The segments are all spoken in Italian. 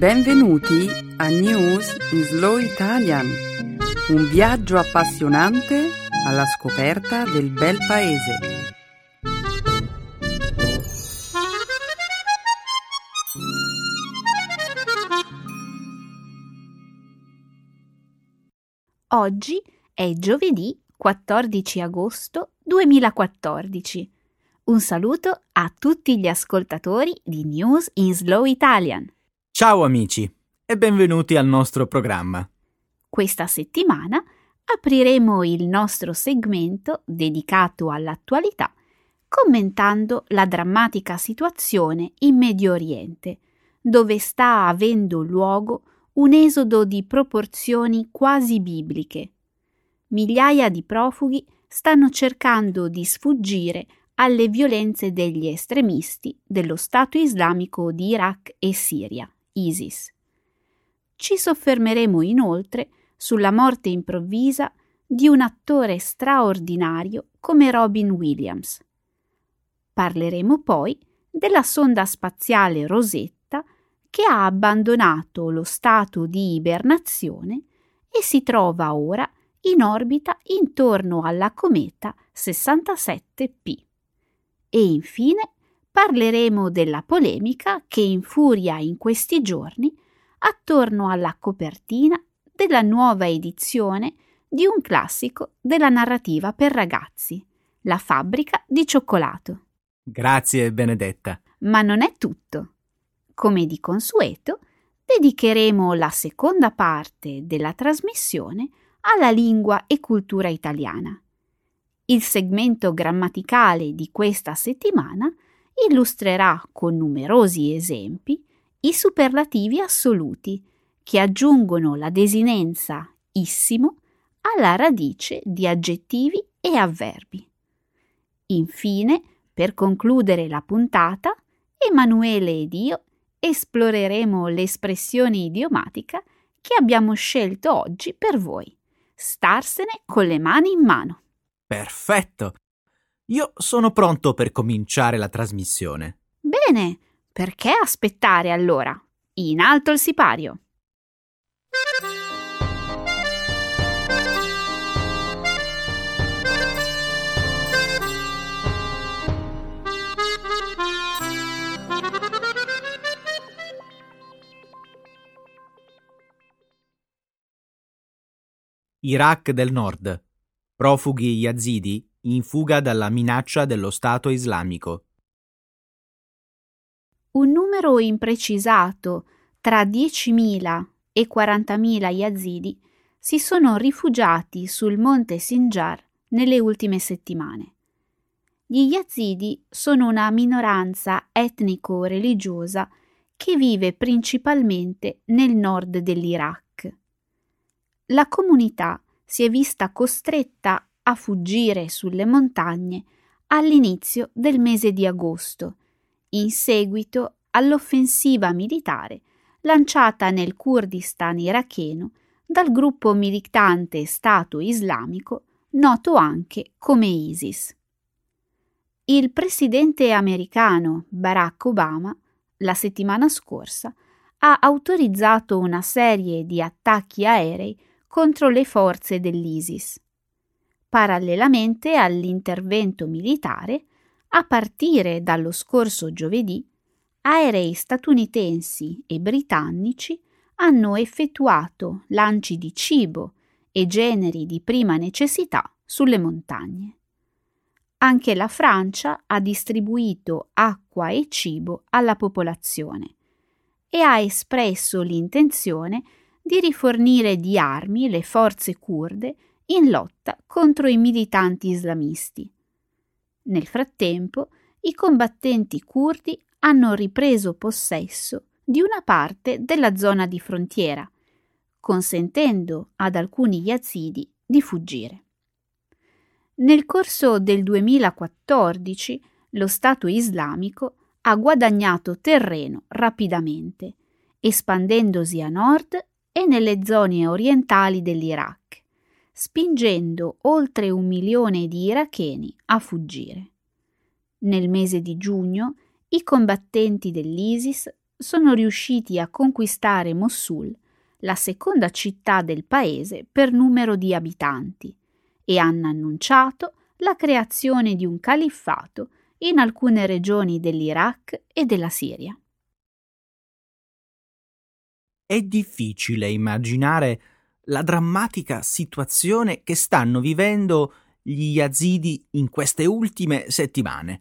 Benvenuti a News in Slow Italian, un viaggio appassionante alla scoperta del bel paese. Oggi è giovedì 14 agosto 2014. Un saluto a tutti gli ascoltatori di News in Slow Italian. Ciao amici e benvenuti al nostro programma. Questa settimana apriremo il nostro segmento dedicato all'attualità commentando la drammatica situazione in Medio Oriente, dove sta avendo luogo un esodo di proporzioni quasi bibliche. Migliaia di profughi stanno cercando di sfuggire alle violenze degli estremisti dello Stato islamico di Iraq e Siria. ISIS. Ci soffermeremo inoltre sulla morte improvvisa di un attore straordinario come Robin Williams. Parleremo poi della sonda spaziale Rosetta che ha abbandonato lo stato di ibernazione e si trova ora in orbita intorno alla cometa 67P. E infine parleremo della polemica che infuria in questi giorni attorno alla copertina della nuova edizione di un classico della narrativa per ragazzi, La fabbrica di cioccolato. Grazie Benedetta. Ma non è tutto. Come di consueto, dedicheremo la seconda parte della trasmissione alla lingua e cultura italiana. Il segmento grammaticale di questa settimana illustrerà con numerosi esempi i superlativi assoluti che aggiungono la desinenza issimo alla radice di aggettivi e avverbi. Infine, per concludere la puntata, Emanuele ed io esploreremo l'espressione idiomatica che abbiamo scelto oggi per voi. Starsene con le mani in mano. Perfetto! Io sono pronto per cominciare la trasmissione. Bene, perché aspettare allora? In alto il sipario. Iraq del Nord. Profughi yazidi in fuga dalla minaccia dello Stato islamico. Un numero imprecisato tra 10.000 e 40.000 yazidi si sono rifugiati sul monte Sinjar nelle ultime settimane. Gli yazidi sono una minoranza etnico-religiosa che vive principalmente nel nord dell'Iraq. La comunità si è vista costretta a fuggire sulle montagne all'inizio del mese di agosto, in seguito all'offensiva militare lanciata nel Kurdistan iracheno dal gruppo militante Stato islamico noto anche come ISIS. Il presidente americano Barack Obama la settimana scorsa ha autorizzato una serie di attacchi aerei contro le forze dell'ISIS parallelamente all'intervento militare, a partire dallo scorso giovedì, aerei statunitensi e britannici hanno effettuato lanci di cibo e generi di prima necessità sulle montagne. Anche la Francia ha distribuito acqua e cibo alla popolazione e ha espresso l'intenzione di rifornire di armi le forze kurde in lotta contro i militanti islamisti. Nel frattempo, i combattenti curdi hanno ripreso possesso di una parte della zona di frontiera, consentendo ad alcuni yazidi di fuggire. Nel corso del 2014 lo Stato islamico ha guadagnato terreno rapidamente, espandendosi a nord e nelle zone orientali dell'Iraq spingendo oltre un milione di iracheni a fuggire. Nel mese di giugno i combattenti dell'ISIS sono riusciti a conquistare Mosul, la seconda città del paese per numero di abitanti, e hanno annunciato la creazione di un califfato in alcune regioni dell'Iraq e della Siria. È difficile immaginare la drammatica situazione che stanno vivendo gli yazidi in queste ultime settimane.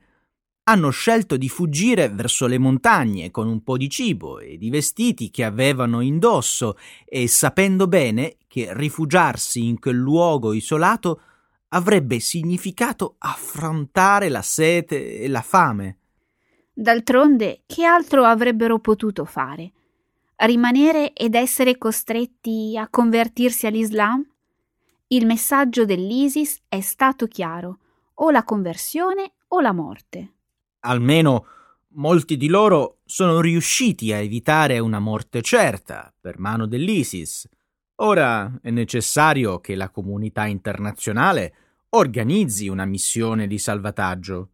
Hanno scelto di fuggire verso le montagne con un po' di cibo e di vestiti che avevano indosso e sapendo bene che rifugiarsi in quel luogo isolato avrebbe significato affrontare la sete e la fame. D'altronde, che altro avrebbero potuto fare? Rimanere ed essere costretti a convertirsi all'Islam? Il messaggio dell'ISIS è stato chiaro, o la conversione o la morte. Almeno molti di loro sono riusciti a evitare una morte certa per mano dell'ISIS, Ora è necessario che la comunità internazionale organizzi una missione di salvataggio.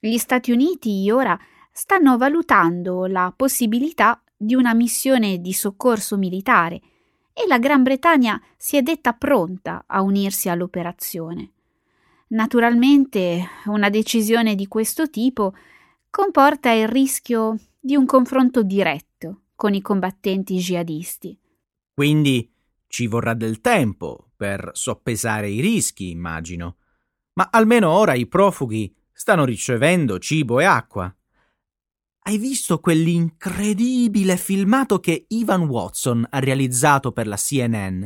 Gli Stati Uniti ora stanno valutando la possibilità di una missione di soccorso militare e la Gran Bretagna si è detta pronta a unirsi all'operazione. Naturalmente una decisione di questo tipo comporta il rischio di un confronto diretto con i combattenti jihadisti. Quindi ci vorrà del tempo per soppesare i rischi, immagino. Ma almeno ora i profughi stanno ricevendo cibo e acqua. Hai visto quell'incredibile filmato che Ivan Watson ha realizzato per la CNN?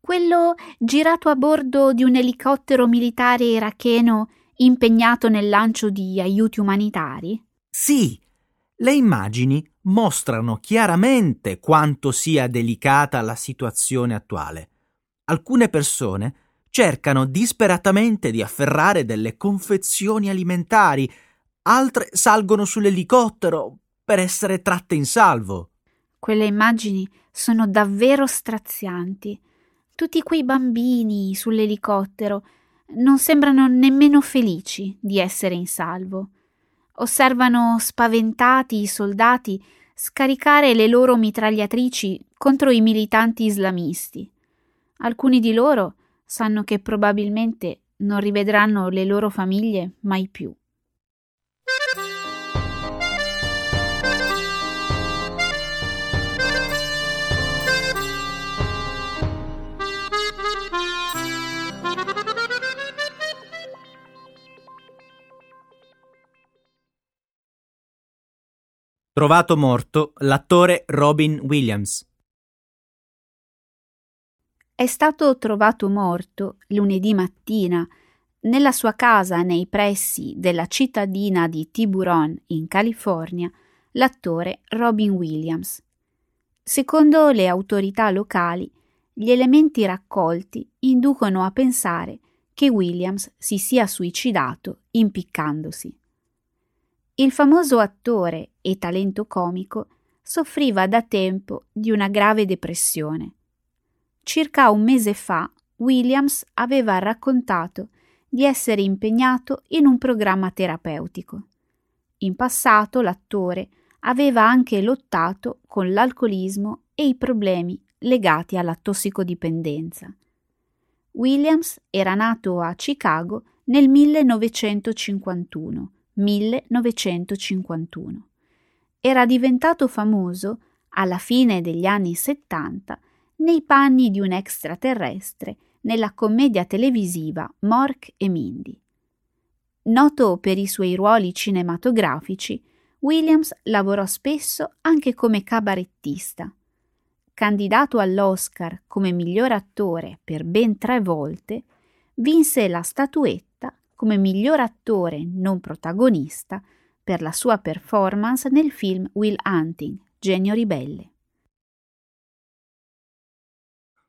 Quello girato a bordo di un elicottero militare iracheno impegnato nel lancio di aiuti umanitari? Sì, le immagini mostrano chiaramente quanto sia delicata la situazione attuale. Alcune persone cercano disperatamente di afferrare delle confezioni alimentari, altre salgono sull'elicottero per essere tratte in salvo. Quelle immagini sono davvero strazianti. Tutti quei bambini sull'elicottero non sembrano nemmeno felici di essere in salvo osservano spaventati i soldati scaricare le loro mitragliatrici contro i militanti islamisti. Alcuni di loro sanno che probabilmente non rivedranno le loro famiglie mai più. Trovato morto l'attore Robin Williams. È stato trovato morto lunedì mattina nella sua casa nei pressi della cittadina di Tiburon, in California, l'attore Robin Williams. Secondo le autorità locali, gli elementi raccolti inducono a pensare che Williams si sia suicidato impiccandosi. Il famoso attore e talento comico soffriva da tempo di una grave depressione. Circa un mese fa Williams aveva raccontato di essere impegnato in un programma terapeutico. In passato l'attore aveva anche lottato con l'alcolismo e i problemi legati alla tossicodipendenza. Williams era nato a Chicago nel 1951 1951. Era diventato famoso, alla fine degli anni 70, nei panni di un extraterrestre nella commedia televisiva Mork e Mindy. Noto per i suoi ruoli cinematografici, Williams lavorò spesso anche come cabarettista. Candidato all'Oscar come miglior attore per ben tre volte, vinse la statuetta come miglior attore non protagonista per la sua performance nel film Will Hunting, Genio ribelle.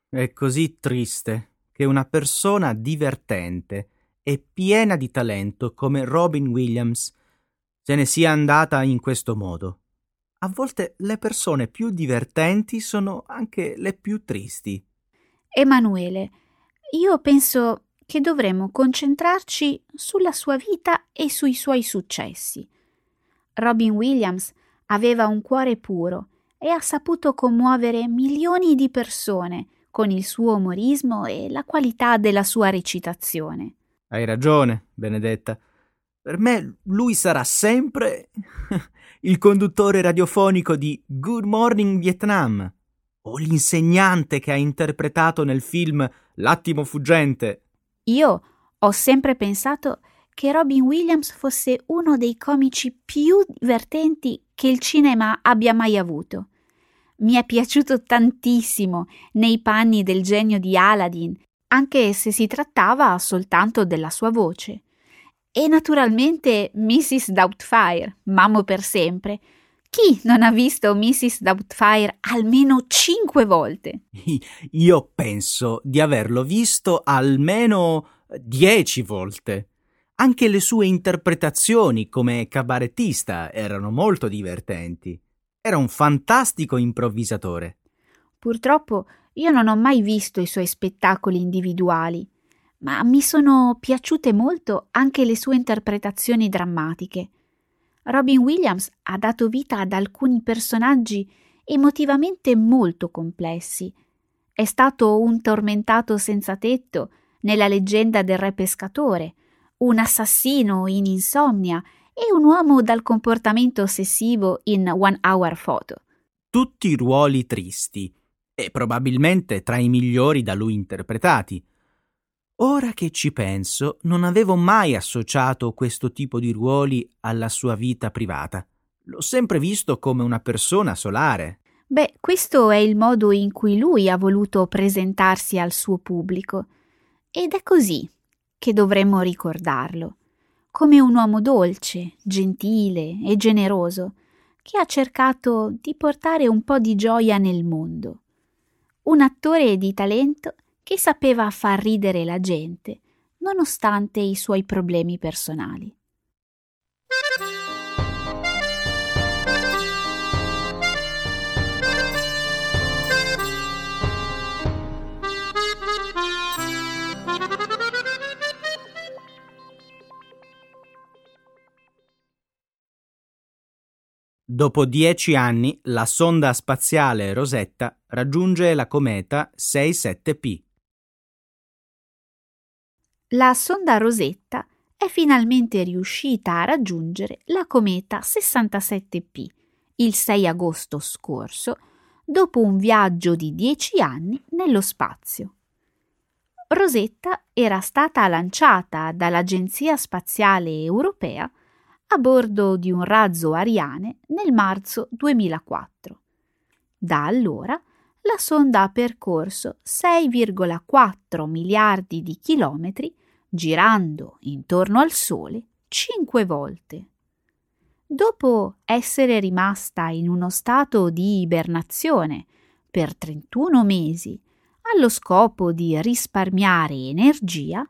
È così triste che una persona divertente e piena di talento come Robin Williams se ne sia andata in questo modo. A volte le persone più divertenti sono anche le più tristi. Emanuele, io penso che dovremmo concentrarci sulla sua vita e sui suoi successi. Robin Williams Aveva un cuore puro e ha saputo commuovere milioni di persone con il suo umorismo e la qualità della sua recitazione. Hai ragione, Benedetta. Per me lui sarà sempre il conduttore radiofonico di Good Morning Vietnam o l'insegnante che ha interpretato nel film L'attimo fuggente. Io ho sempre pensato che Robin Williams fosse uno dei comici più divertenti che il cinema abbia mai avuto. Mi è piaciuto tantissimo nei panni del genio di Aladdin, anche se si trattava soltanto della sua voce. E naturalmente Mrs. Doubtfire, Mammo per sempre. Chi non ha visto Mrs. Doubtfire almeno cinque volte? Io penso di averlo visto almeno dieci volte. Anche le sue interpretazioni come cabarettista erano molto divertenti. Era un fantastico improvvisatore. Purtroppo io non ho mai visto i suoi spettacoli individuali, ma mi sono piaciute molto anche le sue interpretazioni drammatiche. Robin Williams ha dato vita ad alcuni personaggi emotivamente molto complessi. È stato un tormentato senza tetto nella leggenda del re pescatore, un assassino in Insomnia e un uomo dal comportamento ossessivo in One Hour Photo. Tutti ruoli tristi e probabilmente tra i migliori da lui interpretati. Ora che ci penso, non avevo mai associato questo tipo di ruoli alla sua vita privata. L'ho sempre visto come una persona solare. Beh, questo è il modo in cui lui ha voluto presentarsi al suo pubblico. Ed è così che dovremmo ricordarlo, come un uomo dolce, gentile e generoso, che ha cercato di portare un po' di gioia nel mondo. Un attore di talento che sapeva far ridere la gente, nonostante i suoi problemi personali. Dopo dieci anni, la sonda spaziale Rosetta raggiunge la cometa 67P. La sonda Rosetta è finalmente riuscita a raggiungere la cometa 67P il 6 agosto scorso, dopo un viaggio di dieci anni nello spazio. Rosetta era stata lanciata dall'Agenzia Spaziale Europea a bordo di un razzo Ariane nel marzo 2004. Da allora la sonda ha percorso 6,4 miliardi di chilometri girando intorno al Sole cinque volte. Dopo essere rimasta in uno stato di ibernazione per 31 mesi allo scopo di risparmiare energia,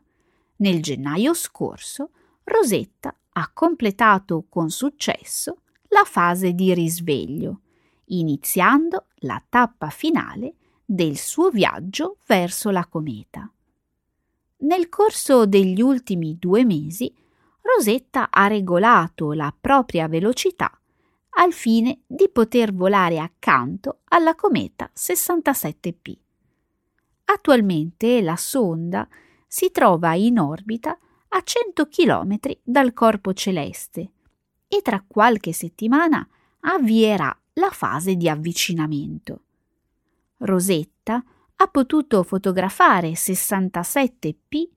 nel gennaio scorso Rosetta ha completato con successo la fase di risveglio, iniziando la tappa finale del suo viaggio verso la cometa. Nel corso degli ultimi due mesi, Rosetta ha regolato la propria velocità al fine di poter volare accanto alla cometa 67P. Attualmente la sonda si trova in orbita a 100 km dal corpo celeste e tra qualche settimana avvierà la fase di avvicinamento. Rosetta ha potuto fotografare 67p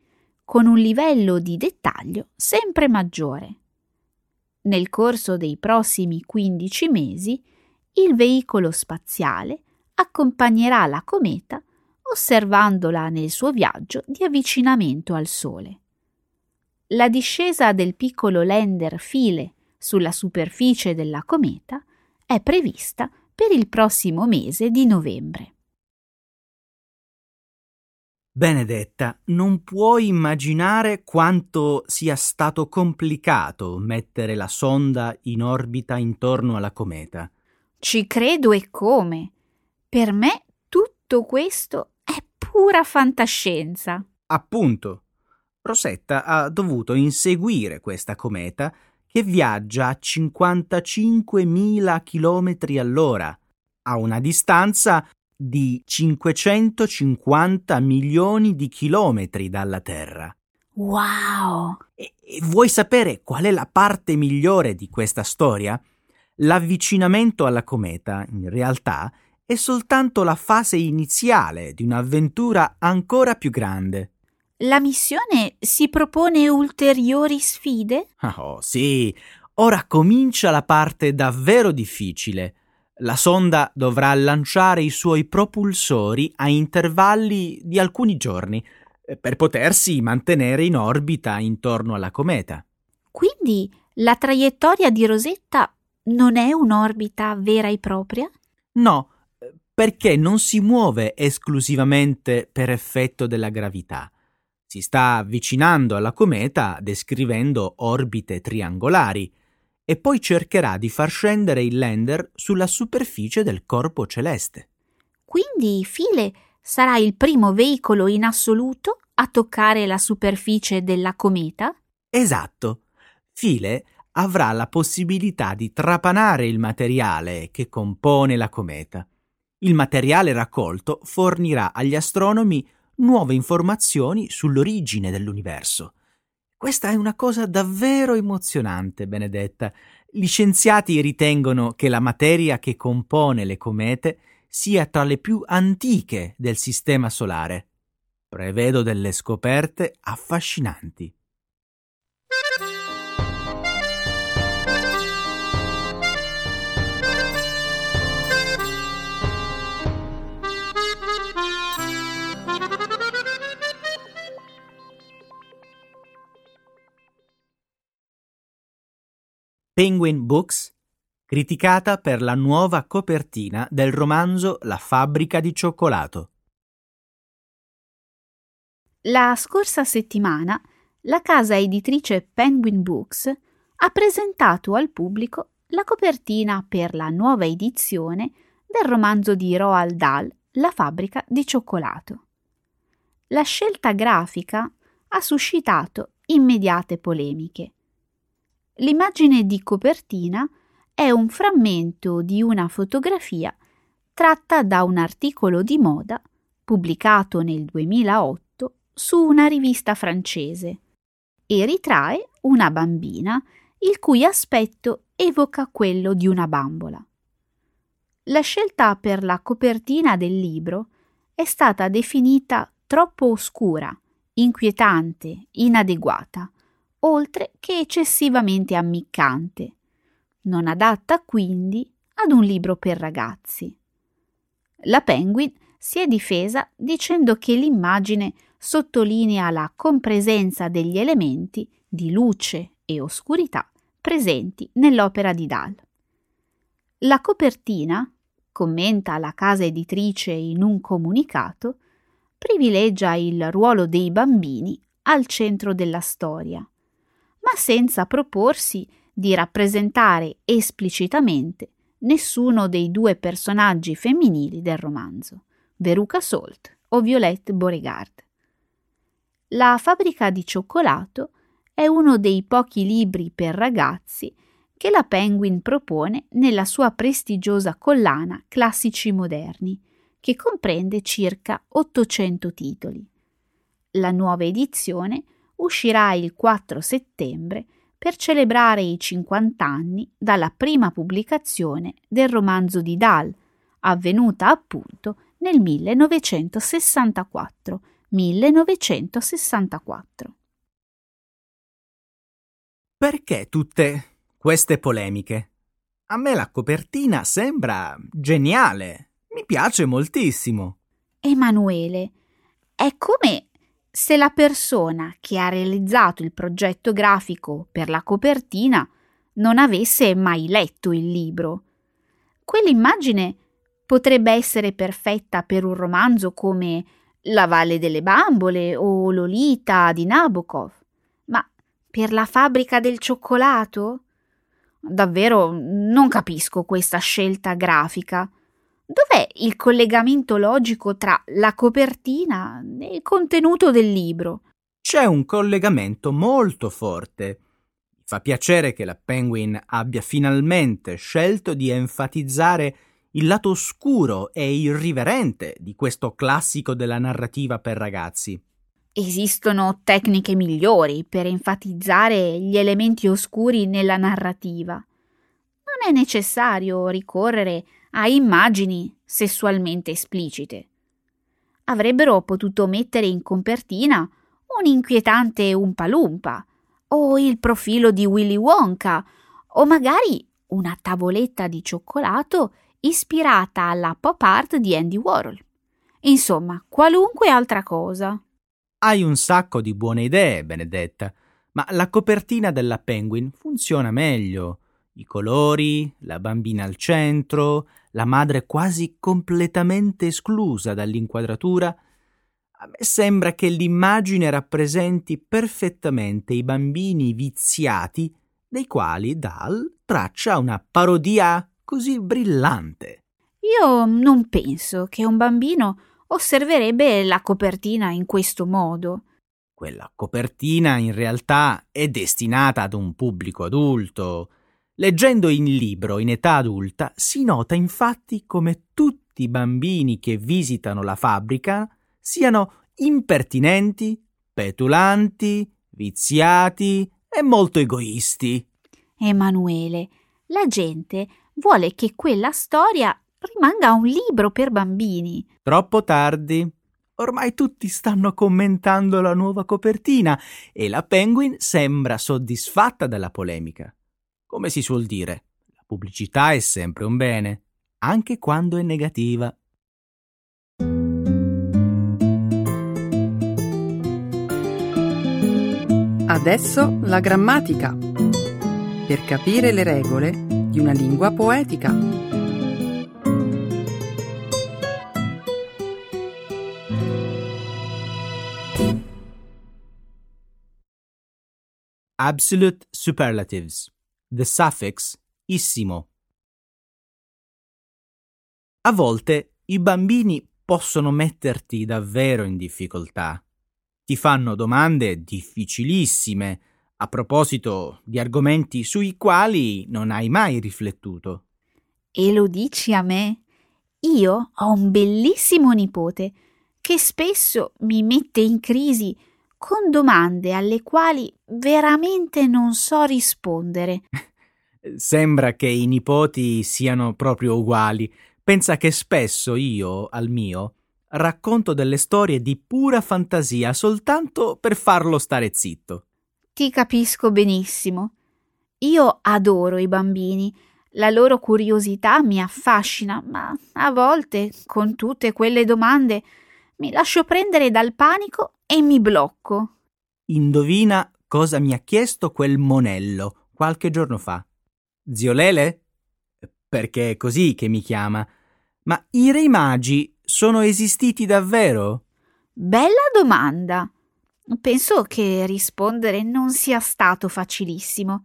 con un livello di dettaglio sempre maggiore. Nel corso dei prossimi 15 mesi il veicolo spaziale accompagnerà la cometa osservandola nel suo viaggio di avvicinamento al Sole la discesa del piccolo lander File sulla superficie della cometa è prevista per il prossimo mese di novembre. Benedetta, non puoi immaginare quanto sia stato complicato mettere la sonda in orbita intorno alla cometa. Ci credo e come. Per me tutto questo è pura fantascienza. Appunto. Rosetta ha dovuto inseguire questa cometa che viaggia a 55.000 km all'ora, a una distanza di 550 milioni di chilometri dalla Terra. Wow! E, e vuoi sapere qual è la parte migliore di questa storia? L'avvicinamento alla cometa, in realtà, è soltanto la fase iniziale di un'avventura ancora più grande. La missione si propone ulteriori sfide? Oh, sì. Ora comincia la parte davvero difficile. La sonda dovrà lanciare i suoi propulsori a intervalli di alcuni giorni eh, per potersi mantenere in orbita intorno alla cometa. Quindi la traiettoria di Rosetta non è un'orbita vera e propria? No, perché non si muove esclusivamente per effetto della gravità. Si sta avvicinando alla cometa descrivendo orbite triangolari e poi cercherà di far scendere il lander sulla superficie del corpo celeste. Quindi File sarà il primo veicolo in assoluto a toccare la superficie della cometa? Esatto. File avrà la possibilità di trapanare il materiale che compone la cometa. Il materiale raccolto fornirà agli astronomi nuove informazioni sull'origine dell'universo. Questa è una cosa davvero emozionante, Benedetta. Gli scienziati ritengono che la materia che compone le comete sia tra le più antiche del Sistema Solare. Prevedo delle scoperte affascinanti. Penguin Books, criticata per la nuova copertina del romanzo La fabbrica di cioccolato. La scorsa settimana la casa editrice Penguin Books ha presentato al pubblico la copertina per la nuova edizione del romanzo di Roald Dahl La fabbrica di cioccolato. La scelta grafica ha suscitato immediate polemiche L'immagine di copertina è un frammento di una fotografia tratta da un articolo di moda pubblicato nel 2008 su una rivista francese e ritrae una bambina il cui aspetto evoca quello di una bambola. La scelta per la copertina del libro è stata definita troppo oscura, inquietante, inadeguata oltre che eccessivamente ammiccante, non adatta quindi ad un libro per ragazzi. La Penguin si è difesa dicendo che l'immagine sottolinea la compresenza degli elementi di luce e oscurità presenti nell'opera di Dahl. La copertina, commenta la casa editrice in un comunicato, privilegia il ruolo dei bambini al centro della storia ma senza proporsi di rappresentare esplicitamente nessuno dei due personaggi femminili del romanzo, Veruca Salt o Violette Beauregard. La fabbrica di cioccolato è uno dei pochi libri per ragazzi che la Penguin propone nella sua prestigiosa collana Classici moderni, che comprende circa 800 titoli. La nuova edizione uscirà il 4 settembre per celebrare i 50 anni dalla prima pubblicazione del romanzo di Dahl, avvenuta appunto nel 1964. 1964. Perché tutte queste polemiche? A me la copertina sembra geniale. Mi piace moltissimo. Emanuele, è come se la persona che ha realizzato il progetto grafico per la copertina non avesse mai letto il libro. Quell'immagine potrebbe essere perfetta per un romanzo come La Valle delle Bambole o Lolita di Nabokov, ma per la fabbrica del cioccolato? Davvero non capisco questa scelta grafica. Dov'è il collegamento logico tra la copertina e il contenuto del libro? C'è un collegamento molto forte. I Fa piacere che la Penguin abbia finalmente scelto di enfatizzare il lato oscuro e irriverente di questo classico della narrativa per ragazzi. Esistono tecniche migliori per enfatizzare gli elementi oscuri nella narrativa. Non è necessario ricorrere a immagini sessualmente esplicite. Avrebbero potuto mettere in copertina un inquietante Umpalumpa o il profilo di Willy Wonka o magari una tavoletta di cioccolato ispirata alla pop art di Andy Warhol. Insomma, qualunque altra cosa. Hai un sacco di buone idee, Benedetta, ma la copertina della Penguin funziona meglio. I colori, la bambina al centro, la madre quasi completamente esclusa dall'inquadratura. A me sembra che l'immagine rappresenti perfettamente i bambini viziati dei quali Dahl traccia una parodia così brillante. Io non penso che un bambino osserverebbe la copertina in questo modo. Quella copertina in realtà è destinata ad un pubblico adulto. Leggendo il libro in età adulta si nota infatti come tutti i bambini che visitano la fabbrica siano impertinenti, petulanti, viziati e molto egoisti. Emanuele, la gente vuole che quella storia rimanga un libro per bambini. Troppo tardi. Ormai tutti stanno commentando la nuova copertina e la Penguin sembra soddisfatta della polemica. Come si suol dire, la pubblicità è sempre un bene, anche quando è negativa. Adesso la grammatica. Per capire le regole di una lingua poetica. Absolute superlatives. The suffix issimo. A volte i bambini possono metterti davvero in difficoltà. Ti fanno domande difficilissime a proposito di argomenti sui quali non hai mai riflettuto. E lo dici a me? Io ho un bellissimo nipote che spesso mi mette in crisi con domande alle quali veramente non so rispondere. Sembra che i nipoti siano proprio uguali. Pensa che spesso io, al mio, racconto delle storie di pura fantasia soltanto per farlo stare zitto. Ti capisco benissimo. Io adoro i bambini. La loro curiosità mi affascina, ma a volte, con tutte quelle domande, mi lascio prendere dal panico e mi blocco. Indovina cosa mi ha chiesto quel monello qualche giorno fa. Zio Lele? Perché è così che mi chiama. Ma i re magi sono esistiti davvero? Bella domanda. Penso che rispondere non sia stato facilissimo.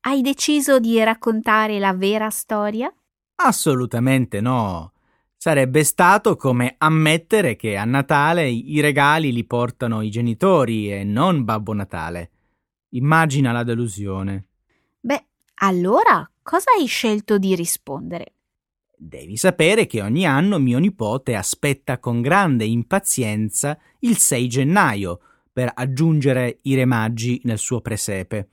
Hai deciso di raccontare la vera storia? Assolutamente no. Sarebbe stato come ammettere che a Natale i regali li portano i genitori e non Babbo Natale. Immagina la delusione. Beh, allora cosa hai scelto di rispondere? Devi sapere che ogni anno mio nipote aspetta con grande impazienza il 6 gennaio per aggiungere i remaggi nel suo presepe.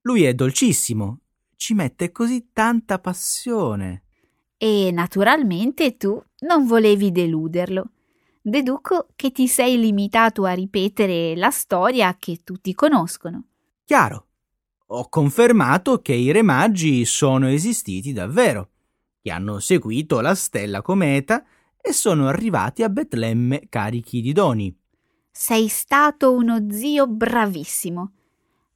Lui è dolcissimo, ci mette così tanta passione. E naturalmente tu non volevi deluderlo. Deduco che ti sei limitato a ripetere la storia che tutti conoscono. Chiaro. Ho confermato che i remaggi sono esistiti davvero, che hanno seguito la stella cometa e sono arrivati a Betlemme carichi di doni. Sei stato uno zio bravissimo.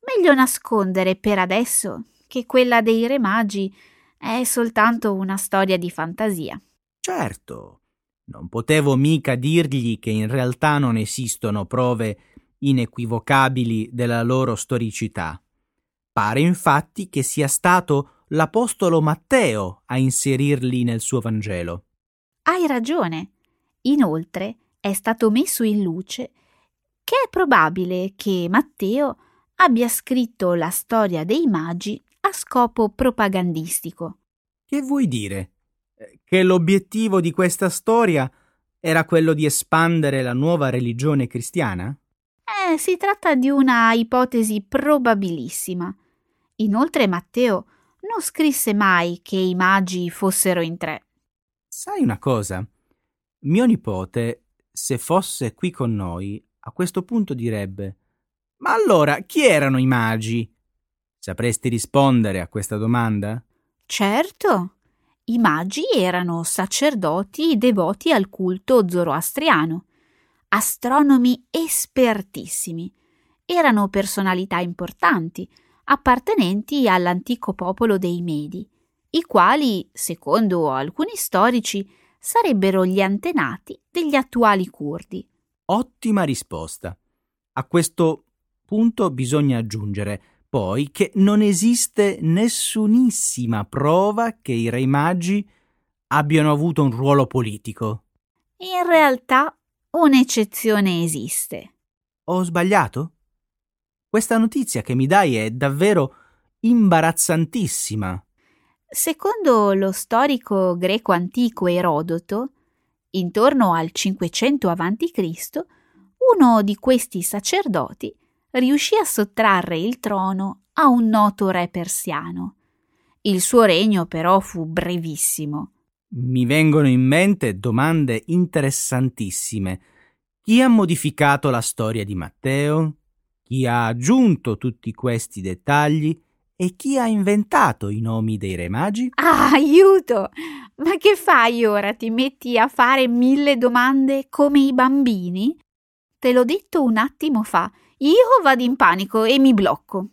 Meglio nascondere per adesso che quella dei Re Magi è soltanto una storia di fantasia. Certo, non potevo mica dirgli che in realtà non esistono prove inequivocabili della loro storicità. Pare infatti che sia stato l'Apostolo Matteo a inserirli nel suo Vangelo. Hai ragione. Inoltre è stato messo in luce che è probabile che Matteo abbia scritto la storia dei magi a scopo propagandistico. Che vuoi dire? Che l'obiettivo di questa storia era quello di espandere la nuova religione cristiana? Eh, si tratta di una ipotesi probabilissima. Inoltre Matteo non scrisse mai che i magi fossero in tre. Sai una cosa? Mio nipote, se fosse qui con noi, a questo punto direbbe Ma allora chi erano i magi? Sapresti rispondere a questa domanda? Certo. I magi erano sacerdoti devoti al culto zoroastriano, astronomi espertissimi. Erano personalità importanti, appartenenti all'antico popolo dei Medi, i quali, secondo alcuni storici, sarebbero gli antenati degli attuali curdi. Ottima risposta. A questo punto bisogna aggiungere poi che non esiste nessunissima prova che i re magi abbiano avuto un ruolo politico. In realtà un'eccezione esiste. Ho sbagliato? Questa notizia che mi dai è davvero imbarazzantissima. Secondo lo storico greco antico Erodoto, intorno al 500 a.C., uno di questi sacerdoti riuscì a sottrarre il trono a un noto re persiano. Il suo regno però fu brevissimo. Mi vengono in mente domande interessantissime. Chi ha modificato la storia di Matteo? Chi ha aggiunto tutti questi dettagli? E chi ha inventato i nomi dei re magi? Ah, aiuto! Ma che fai ora? Ti metti a fare mille domande come i bambini? Te l'ho detto un attimo fa io vado in panico e mi blocco.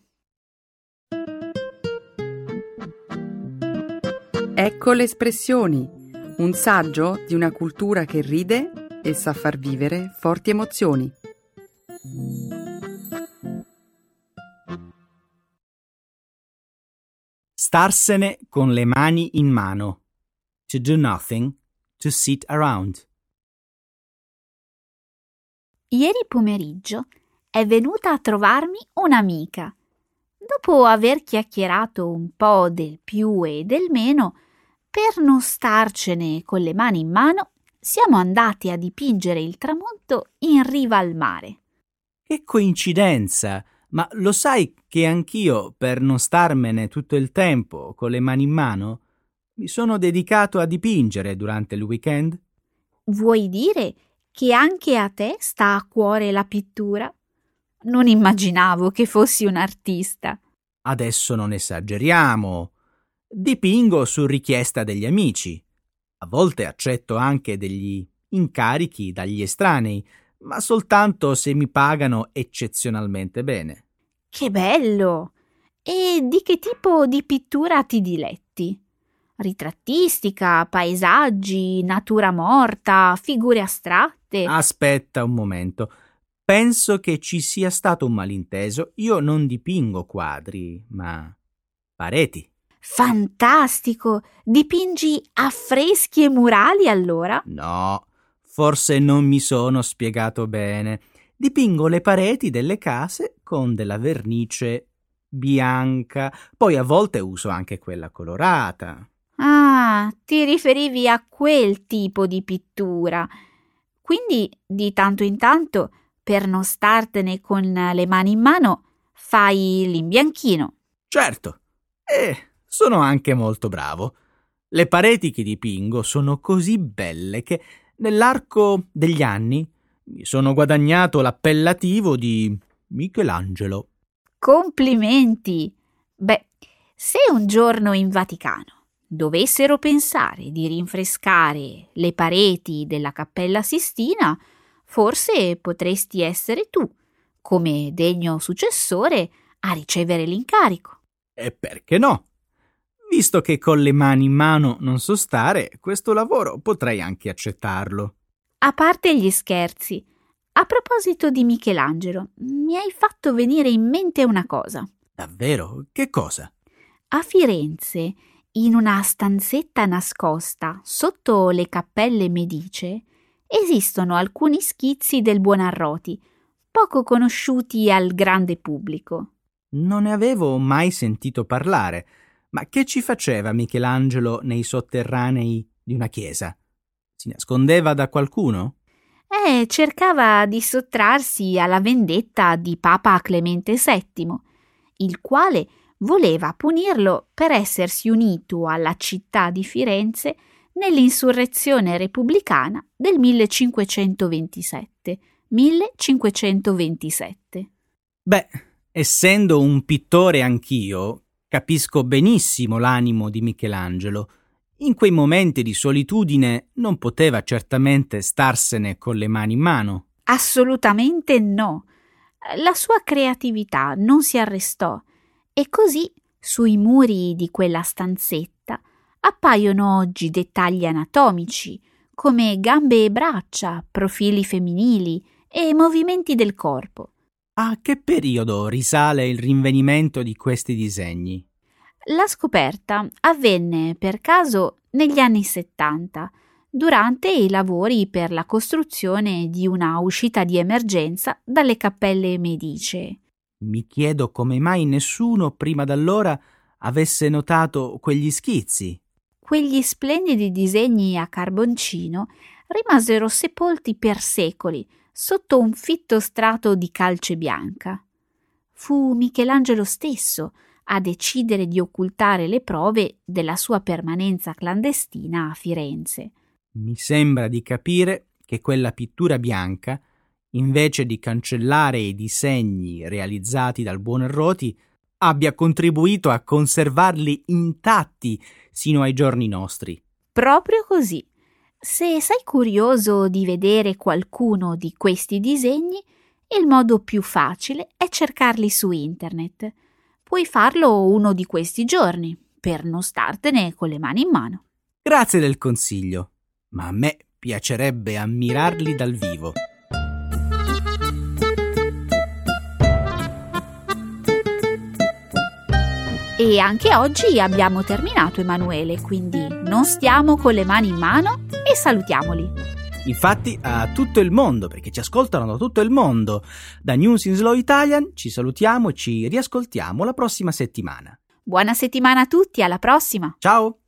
Ecco le espressioni, un saggio di una cultura che ride e sa far vivere forti emozioni. Starsene con le mani in mano. To do nothing, to sit around. Ieri pomeriggio è venuta a trovarmi un'amica. Dopo aver chiacchierato un po' del più e del meno, per non starcene con le mani in mano, siamo andati a dipingere il tramonto in riva al mare. Che coincidenza! Ma lo sai che anch'io, per non starmene tutto il tempo con le mani in mano, mi sono dedicato a dipingere durante il weekend? Vuoi dire che anche a te sta a cuore la pittura? Non immaginavo che fossi un artista. Adesso non esageriamo. Dipingo su richiesta degli amici. A volte accetto anche degli incarichi dagli estranei, ma soltanto se mi pagano eccezionalmente bene. Che bello! E di che tipo di pittura ti diletti? Ritrattistica, paesaggi, natura morta, figure astratte? Aspetta un momento. Penso che ci sia stato un malinteso. Io non dipingo quadri, ma pareti. Fantastico! Dipingi affreschi e murali allora? No, forse non mi sono spiegato bene. Dipingo le pareti delle case con della vernice bianca, poi a volte uso anche quella colorata. Ah, ti riferivi a quel tipo di pittura. Quindi di tanto in tanto per non startene con le mani in mano, fai l'imbianchino. Certo, e sono anche molto bravo. Le pareti che dipingo sono così belle che nell'arco degli anni mi sono guadagnato l'appellativo di Michelangelo. Complimenti! Beh, se un giorno in Vaticano dovessero pensare di rinfrescare le pareti della Cappella Sistina, Forse potresti essere tu, come degno successore, a ricevere l'incarico. E perché no? Visto che con le mani in mano non so stare, questo lavoro potrei anche accettarlo. A parte gli scherzi, a proposito di Michelangelo, mi hai fatto venire in mente una cosa. Davvero? Che cosa? A Firenze, in una stanzetta nascosta sotto le cappelle Medice, esistono alcuni schizzi del Buonarroti, poco conosciuti al grande pubblico. Non ne avevo mai sentito parlare. Ma che ci faceva Michelangelo nei sotterranei di una chiesa? Si nascondeva da qualcuno? Eh, cercava di sottrarsi alla vendetta di Papa Clemente VII, il quale voleva punirlo per essersi unito alla città di Firenze nell'insurrezione repubblicana del 1527. 1527. Beh, essendo un pittore anch'io, capisco benissimo l'animo di Michelangelo. In quei momenti di solitudine non poteva certamente starsene con le mani in mano. Assolutamente no. La sua creatività non si arrestò e così sui muri di quella stanzetta appaiono oggi dettagli anatomici, come gambe e braccia, profili femminili e movimenti del corpo. A che periodo risale il rinvenimento di questi disegni? La scoperta avvenne per caso negli anni 70, durante i lavori per la costruzione di una uscita di emergenza dalle cappelle medicee. Mi chiedo come mai nessuno prima d'allora avesse notato quegli schizzi. Quegli splendidi disegni a carboncino rimasero sepolti per secoli sotto un fitto strato di calce bianca. Fu Michelangelo stesso a decidere di occultare le prove della sua permanenza clandestina a Firenze. Mi sembra di capire che quella pittura bianca, invece di cancellare i disegni realizzati dal buon Erroti, abbia contribuito a conservarli intatti sino ai giorni nostri. Proprio così. Se sei curioso di vedere qualcuno di questi disegni, il modo più facile è cercarli su internet. Puoi farlo uno di questi giorni, per non startene con le mani in mano. Grazie del consiglio, ma a me piacerebbe ammirarli dal vivo. E anche oggi abbiamo terminato Emanuele, quindi non stiamo con le mani in mano e salutiamoli. Infatti a tutto il mondo, perché ci ascoltano da tutto il mondo, da News in Slow Italian ci salutiamo e ci riascoltiamo la prossima settimana. Buona settimana a tutti, alla prossima! Ciao!